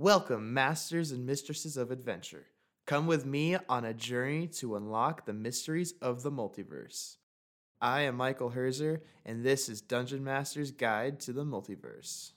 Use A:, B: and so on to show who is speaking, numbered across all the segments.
A: Welcome, masters and mistresses of adventure. Come with me on a journey to unlock the mysteries of the multiverse. I am Michael Herzer, and this is Dungeon Master's Guide to the Multiverse.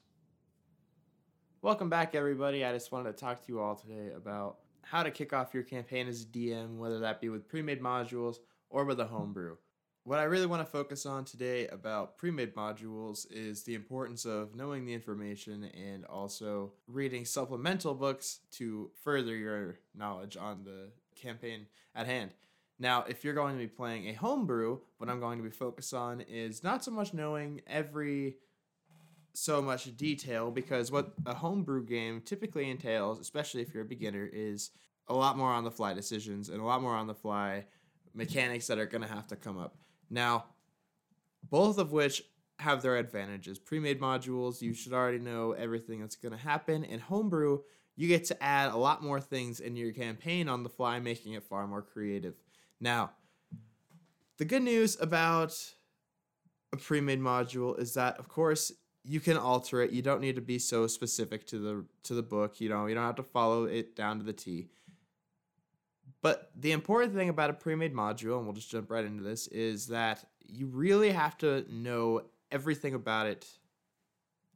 A: Welcome back, everybody. I just wanted to talk to you all today about how to kick off your campaign as a DM, whether that be with pre made modules or with a homebrew. What I really want to focus on today about pre made modules is the importance of knowing the information and also reading supplemental books to further your knowledge on the campaign at hand. Now, if you're going to be playing a homebrew, what I'm going to be focused on is not so much knowing every so much detail because what a homebrew game typically entails, especially if you're a beginner, is a lot more on the fly decisions and a lot more on the fly mechanics that are going to have to come up. Now, both of which have their advantages. Pre-made modules, you should already know everything that's going to happen, and homebrew, you get to add a lot more things in your campaign on the fly, making it far more creative. Now, the good news about a pre-made module is that, of course, you can alter it. You don't need to be so specific to the to the book. You know, you don't have to follow it down to the T. But the important thing about a pre-made module, and we'll just jump right into this, is that you really have to know everything about it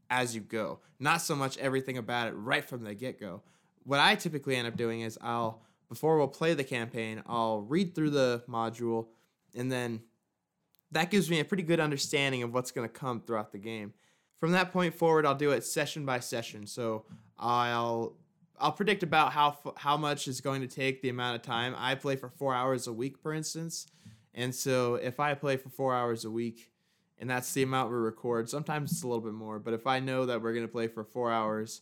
A: as you go. Not so much everything about it right from the get-go. What I typically end up doing is I'll before we'll play the campaign, I'll read through the module and then that gives me a pretty good understanding of what's going to come throughout the game. From that point forward, I'll do it session by session. So I'll I'll predict about how how much is going to take the amount of time. I play for four hours a week, for instance, and so if I play for four hours a week, and that's the amount we record, sometimes it's a little bit more. But if I know that we're going to play for four hours,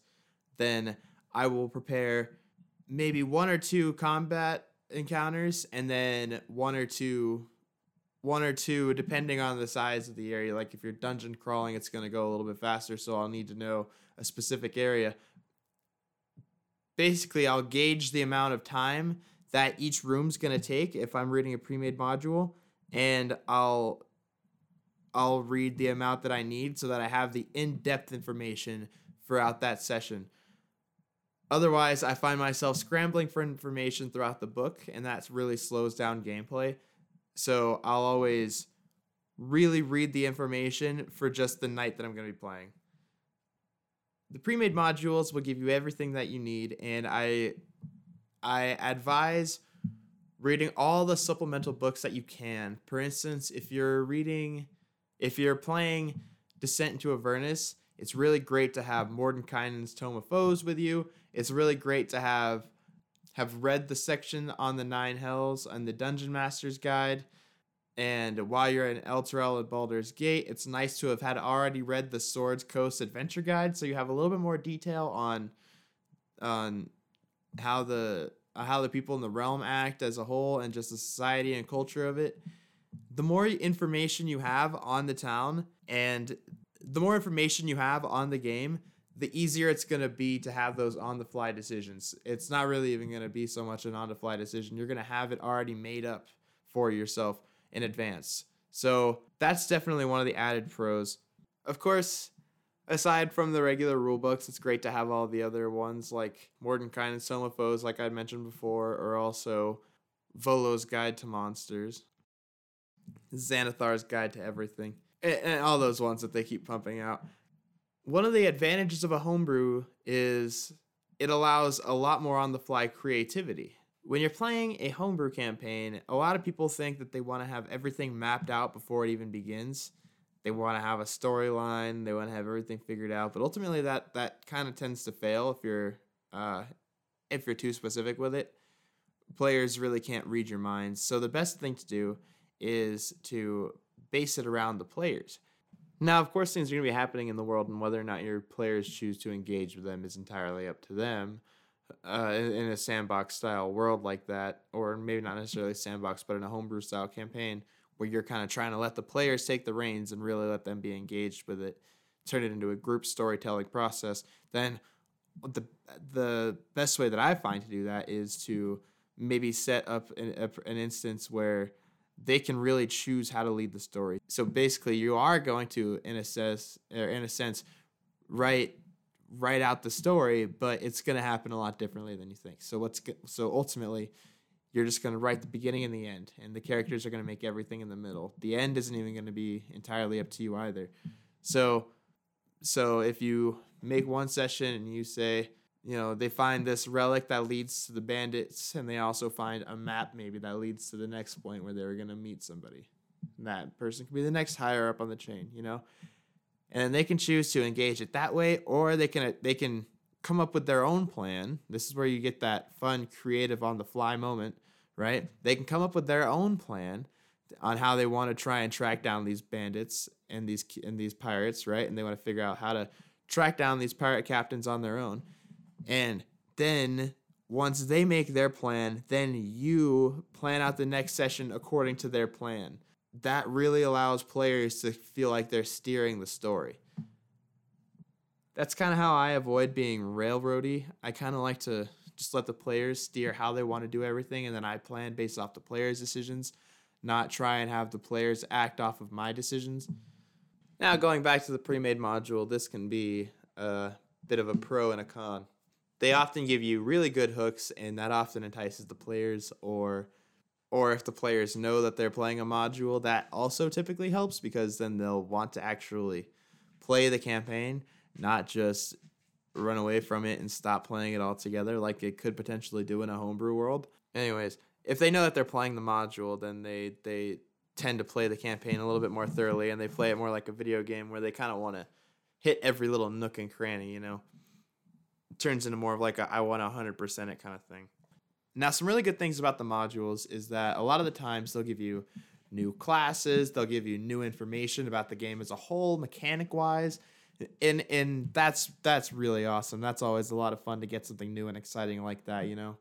A: then I will prepare maybe one or two combat encounters, and then one or two one or two depending on the size of the area like if you're dungeon crawling it's going to go a little bit faster so i'll need to know a specific area basically I'll gauge the amount of time that each room's going to take if I'm reading a pre-made module and I'll I'll read the amount that I need so that I have the in-depth information throughout that session. Otherwise, I find myself scrambling for information throughout the book and that really slows down gameplay. So, I'll always really read the information for just the night that I'm going to be playing the pre-made modules will give you everything that you need and i i advise reading all the supplemental books that you can. For instance if you're reading if you're playing descent into avernus it's really great to have mordenkainen's tome of foes with you. It's really great to have have read the section on the nine hells and the dungeon master's guide and while you're in Elturel and Baldur's Gate, it's nice to have had already read the Swords Coast Adventure Guide, so you have a little bit more detail on on how the how the people in the realm act as a whole and just the society and culture of it. The more information you have on the town and the more information you have on the game, the easier it's going to be to have those on the fly decisions. It's not really even going to be so much an on the fly decision. You're going to have it already made up for yourself in advance. So that's definitely one of the added pros. Of course, aside from the regular rule books, it's great to have all the other ones like Mordenkainen and Foes, like I'd mentioned before, or also Volo's Guide to Monsters, Xanathar's Guide to Everything, and, and all those ones that they keep pumping out. One of the advantages of a homebrew is it allows a lot more on the fly creativity when you're playing a homebrew campaign, a lot of people think that they want to have everything mapped out before it even begins. They want to have a storyline, they want to have everything figured out, but ultimately that that kind of tends to fail if you're uh, if you're too specific with it. Players really can't read your minds. So the best thing to do is to base it around the players. Now, of course, things are going to be happening in the world, and whether or not your players choose to engage with them is entirely up to them uh, in, a sandbox style world like that, or maybe not necessarily sandbox, but in a homebrew style campaign where you're kind of trying to let the players take the reins and really let them be engaged with it, turn it into a group storytelling process, then the the best way that I find to do that is to maybe set up an, a, an instance where they can really choose how to lead the story. So basically, you are going to, in a sense, or in a sense, write write out the story, but it's going to happen a lot differently than you think. So what's so ultimately you're just going to write the beginning and the end and the characters are going to make everything in the middle. The end isn't even going to be entirely up to you either. So so if you make one session and you say, you know, they find this relic that leads to the bandits and they also find a map maybe that leads to the next point where they're going to meet somebody. And that person could be the next higher up on the chain, you know and they can choose to engage it that way or they can they can come up with their own plan. This is where you get that fun creative on the fly moment right? They can come up with their own plan on how they want to try and track down these bandits and these and these pirates right? And they want to figure out how to track down these pirate captains on their own. And then once they make their plan then you plan out the next session according to their plan that really allows players to feel like they're steering the story. That's kind of how I avoid being railroady. I kind of like to just let the players steer how they want to do everything, and then I plan based off the players' decisions, not try and have the players act off of my decisions. Now, going back to the pre made module, this can be a bit of a pro and a con. They often give you really good hooks, and that often entices the players or or if the players know that they're playing a module, that also typically helps because then they'll want to actually play the campaign, not just run away from it and stop playing it altogether like it could potentially do in a homebrew world. Anyways, if they know that they're playing the module, then they they tend to play the campaign a little bit more thoroughly and they play it more like a video game where they kind of want to hit every little nook and cranny, you know. It turns into more of like a I want 100% it kind of thing. Now, some really good things about the modules is that a lot of the times they'll give you new classes, they'll give you new information about the game as a whole, mechanic wise. And and that's that's really awesome. That's always a lot of fun to get something new and exciting like that, you know.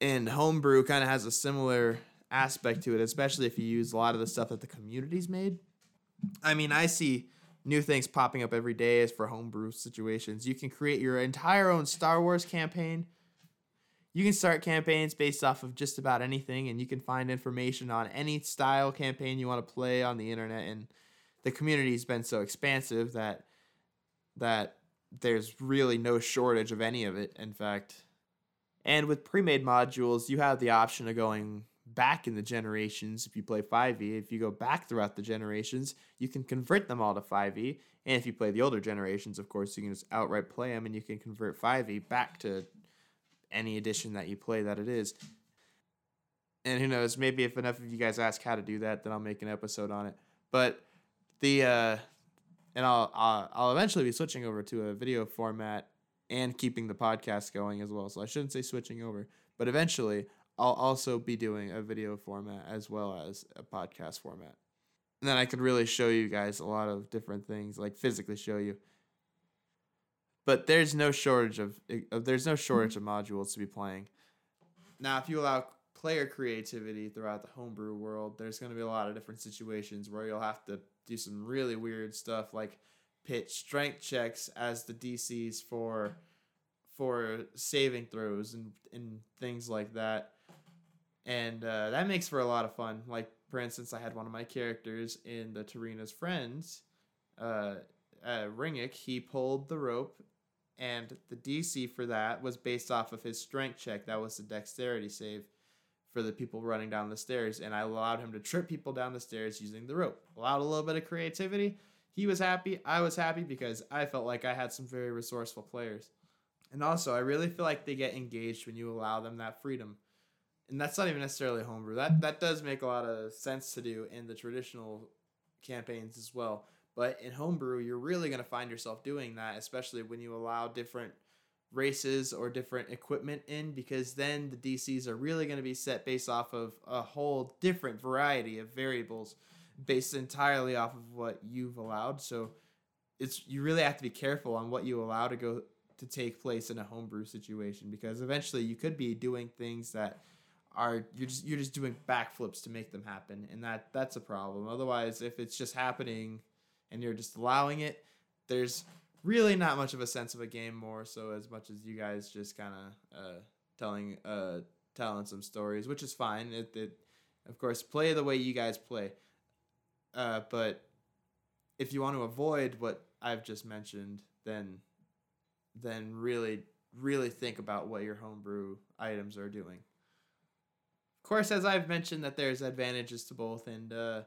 A: And homebrew kind of has a similar aspect to it, especially if you use a lot of the stuff that the community's made. I mean, I see new things popping up every day as for homebrew situations. You can create your entire own Star Wars campaign you can start campaigns based off of just about anything, and you can find information on any style campaign you want to play on the internet. And the community's been so expansive that that there's really no shortage of any of it. In fact, and with pre-made modules, you have the option of going back in the generations if you play 5e. If you go back throughout the generations, you can convert them all to 5e. And if you play the older generations, of course, you can just outright play them and you can convert 5e back to any edition that you play that it is. And who knows, maybe if enough of you guys ask how to do that, then I'll make an episode on it. But the uh and I'll I'll, I'll eventually be switching over to a video format and keeping the podcast going as well. So I shouldn't say switching over, but eventually I'll also be doing a video format as well as a podcast format. And then I could really show you guys a lot of different things, like physically show you but there's no shortage of, of there's no shortage of modules to be playing. Now, if you allow player creativity throughout the homebrew world, there's going to be a lot of different situations where you'll have to do some really weird stuff like pitch strength checks as the DCs for for saving throws and and things like that. And uh, that makes for a lot of fun. Like for instance, I had one of my characters in the Tarina's Friends, uh, uh, Ringik. He pulled the rope and the DC for that was based off of his strength check. That was the dexterity save for the people running down the stairs, and I allowed him to trip people down the stairs using the rope. Allowed a little bit of creativity. He was happy. I was happy because I felt like I had some very resourceful players. And also, I really feel like they get engaged when you allow them that freedom. And that's not even necessarily homebrew. That that does make a lot of sense to do in the traditional campaigns as well. But in homebrew, you're really going to find yourself doing that, especially when you allow different races or different equipment in, because then the DCs are really going to be set based off of a whole different variety of variables based entirely off of what you've allowed. So it's you really have to be careful on what you allow to go to take place in a homebrew situation because eventually you could be doing things that are you're just you're just doing backflips to make them happen and that that's a problem otherwise if it's just happening and you're just allowing it, there's really not much of a sense of a game more so as much as you guys just kind of uh, telling uh, telling some stories, which is fine. It, it of course play the way you guys play, uh, but if you want to avoid what I've just mentioned, then then really really think about what your homebrew items are doing. Of course, as I've mentioned, that there's advantages to both, and uh,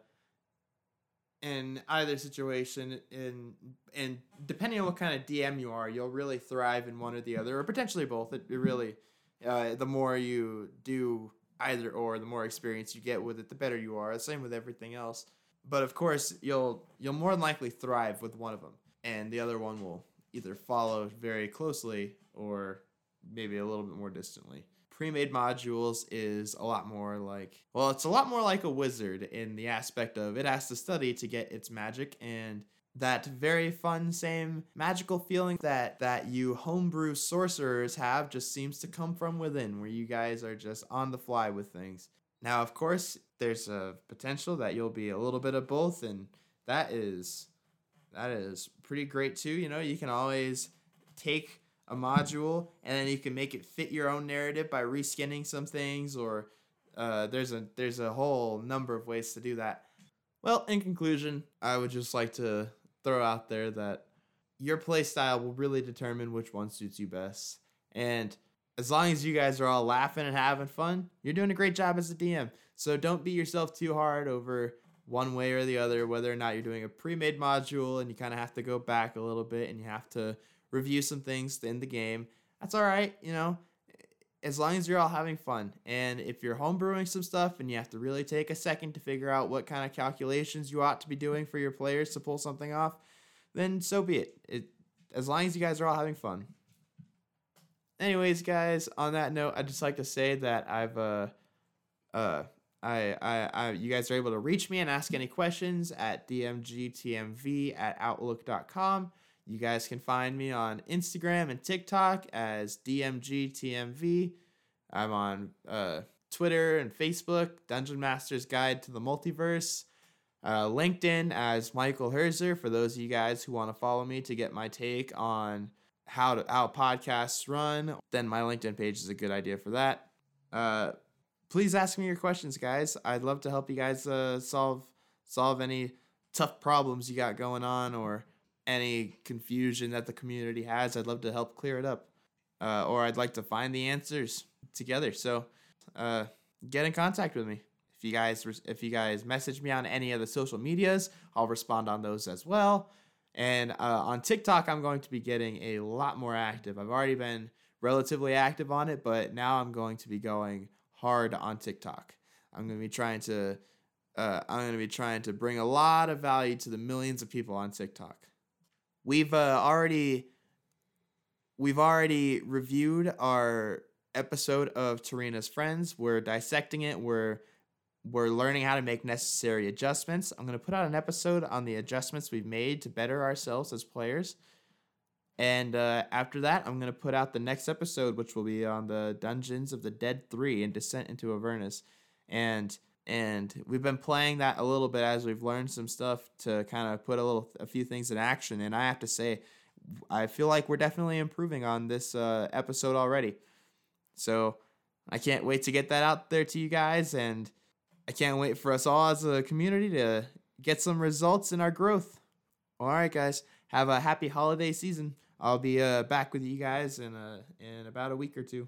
A: in either situation, in and depending on what kind of DM you are, you'll really thrive in one or the other, or potentially both. It, it really, uh, the more you do either or, the more experience you get with it, the better you are. The same with everything else. But of course, you'll you'll more than likely thrive with one of them, and the other one will either follow very closely or maybe a little bit more distantly. Pre-made modules is a lot more like well, it's a lot more like a wizard in the aspect of it has to study to get its magic and that very fun same magical feeling that that you homebrew sorcerers have just seems to come from within where you guys are just on the fly with things. Now of course there's a potential that you'll be a little bit of both and that is that is pretty great too you know? You can always take a module and then you can make it fit your own narrative by reskinning some things or uh, there's a there's a whole number of ways to do that. Well in conclusion i would just like to throw out there that your play style will really determine which one suits you best. And as long as you guys are all laughing and having fun you're doing a great job as a dm so don't beat yourself too hard over one way or the other whether or not you're doing a pre-made module and you kind of have to go back a little bit and you have to review some things in the game. That's all right, you know, as long as you're all having fun. And if you're homebrewing some stuff and you have to really take a second to figure out what kind of calculations you ought to be doing for your players to pull something off, then so be it. it as long as you guys are all having fun. Anyways, guys, on that note, I'd just like to say that I've uh uh I, I, I, you guys are able to reach me and ask any questions at dmgtmv at outlook.com. You guys can find me on Instagram and TikTok as DMGTMV. I'm on uh, Twitter and Facebook, Dungeon Master's Guide to the Multiverse. Uh, LinkedIn as Michael Herzer for those of you guys who want to follow me to get my take on how to, how podcasts run. Then my LinkedIn page is a good idea for that. Uh, please ask me your questions, guys. I'd love to help you guys uh, solve solve any tough problems you got going on or any confusion that the community has. I'd love to help clear it up, uh, or I'd like to find the answers together. So, uh, get in contact with me. If you guys if you guys message me on any of the social medias, I'll respond on those as well. And uh, on TikTok, I'm going to be getting a lot more active. I've already been relatively active on it, but now I'm going to be going hard on TikTok. I'm going to be trying to uh, I'm going to be trying to bring a lot of value to the millions of people on TikTok we've uh, already we've already reviewed our episode of Tarina's Friends. We're dissecting it. We're we're learning how to make necessary adjustments. I'm going to put out an episode on the adjustments we've made to better ourselves as players. And uh, after that, I'm going to put out the next episode, which will be on the Dungeons of the Dead 3 and Descent into Avernus. And and we've been playing that a little bit as we've learned some stuff to kind of put a little a few things in action and i have to say i feel like we're definitely improving on this uh, episode already. So i can't wait to get that out there to you guys and i can't wait for us all as a community to get some results in our growth. All right guys have a happy holiday season. I'll be uh, back with you guys in, a, in about a week or two